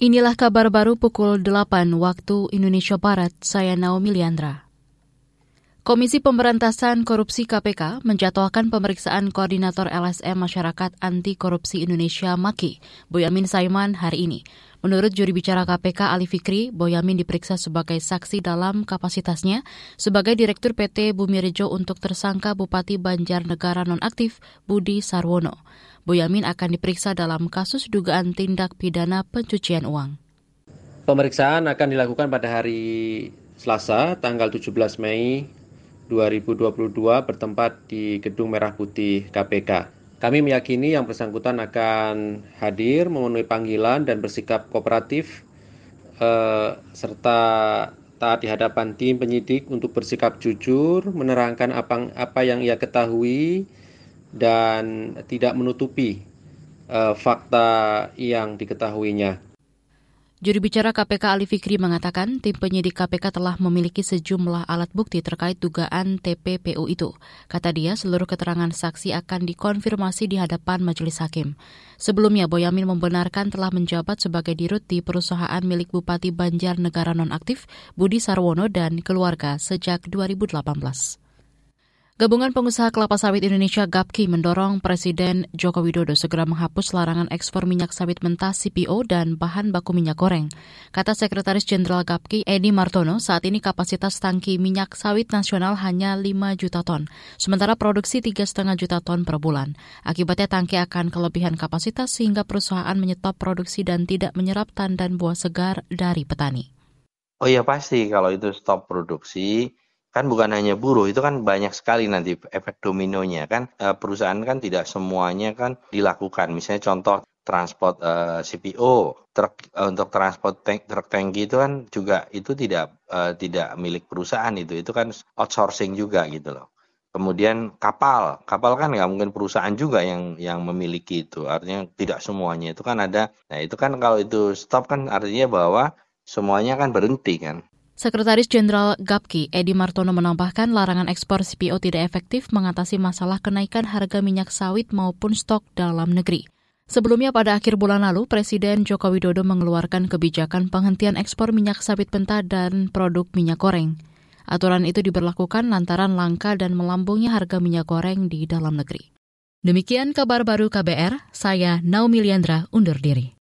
Inilah kabar baru pukul 8 waktu Indonesia Barat, saya Naomi Liandra. Komisi Pemberantasan Korupsi KPK menjatuhkan pemeriksaan Koordinator LSM Masyarakat Anti Korupsi Indonesia MAKI, Boyamin Saiman hari ini. Menurut juri bicara KPK Ali Fikri, Boyamin diperiksa sebagai saksi dalam kapasitasnya sebagai Direktur PT Bumi Rejo untuk tersangka Bupati Banjarnegara nonaktif Budi Sarwono. Boyamin akan diperiksa dalam kasus dugaan tindak pidana pencucian uang. Pemeriksaan akan dilakukan pada hari Selasa tanggal 17 Mei 2022 bertempat di Gedung Merah Putih KPK. Kami meyakini yang bersangkutan akan hadir memenuhi panggilan dan bersikap kooperatif eh, serta taat di hadapan tim penyidik untuk bersikap jujur, menerangkan apa, apa yang ia ketahui, dan tidak menutupi uh, fakta yang diketahuinya. Juri bicara KPK Ali Fikri mengatakan tim penyidik KPK telah memiliki sejumlah alat bukti terkait dugaan TPPU itu. Kata dia, seluruh keterangan saksi akan dikonfirmasi di hadapan majelis hakim. Sebelumnya, Boyamin membenarkan telah menjabat sebagai dirut di perusahaan milik Bupati Banjar Negara Nonaktif Budi Sarwono dan keluarga sejak 2018. Gabungan Pengusaha Kelapa Sawit Indonesia GAPKI mendorong Presiden Joko Widodo segera menghapus larangan ekspor minyak sawit mentah CPO dan bahan baku minyak goreng. Kata Sekretaris Jenderal GAPKI Edi Martono, saat ini kapasitas tangki minyak sawit nasional hanya 5 juta ton, sementara produksi 3,5 juta ton per bulan. Akibatnya tangki akan kelebihan kapasitas sehingga perusahaan menyetop produksi dan tidak menyerap tandan buah segar dari petani. Oh iya pasti kalau itu stop produksi kan bukan hanya buruh itu kan banyak sekali nanti efek dominonya kan. E, perusahaan kan tidak semuanya kan dilakukan. Misalnya contoh transport e, CPO truk e, untuk transport tank, truk tangki itu kan juga itu tidak e, tidak milik perusahaan itu. Itu kan outsourcing juga gitu loh. Kemudian kapal. Kapal kan nggak mungkin perusahaan juga yang yang memiliki itu. Artinya tidak semuanya. Itu kan ada. Nah itu kan kalau itu stop kan artinya bahwa semuanya kan berhenti kan Sekretaris Jenderal GAPKI, Edi Martono menambahkan larangan ekspor CPO tidak efektif mengatasi masalah kenaikan harga minyak sawit maupun stok dalam negeri. Sebelumnya pada akhir bulan lalu, Presiden Joko Widodo mengeluarkan kebijakan penghentian ekspor minyak sawit mentah dan produk minyak goreng. Aturan itu diberlakukan lantaran langka dan melambungnya harga minyak goreng di dalam negeri. Demikian kabar baru KBR, saya Naomi Liandra undur diri.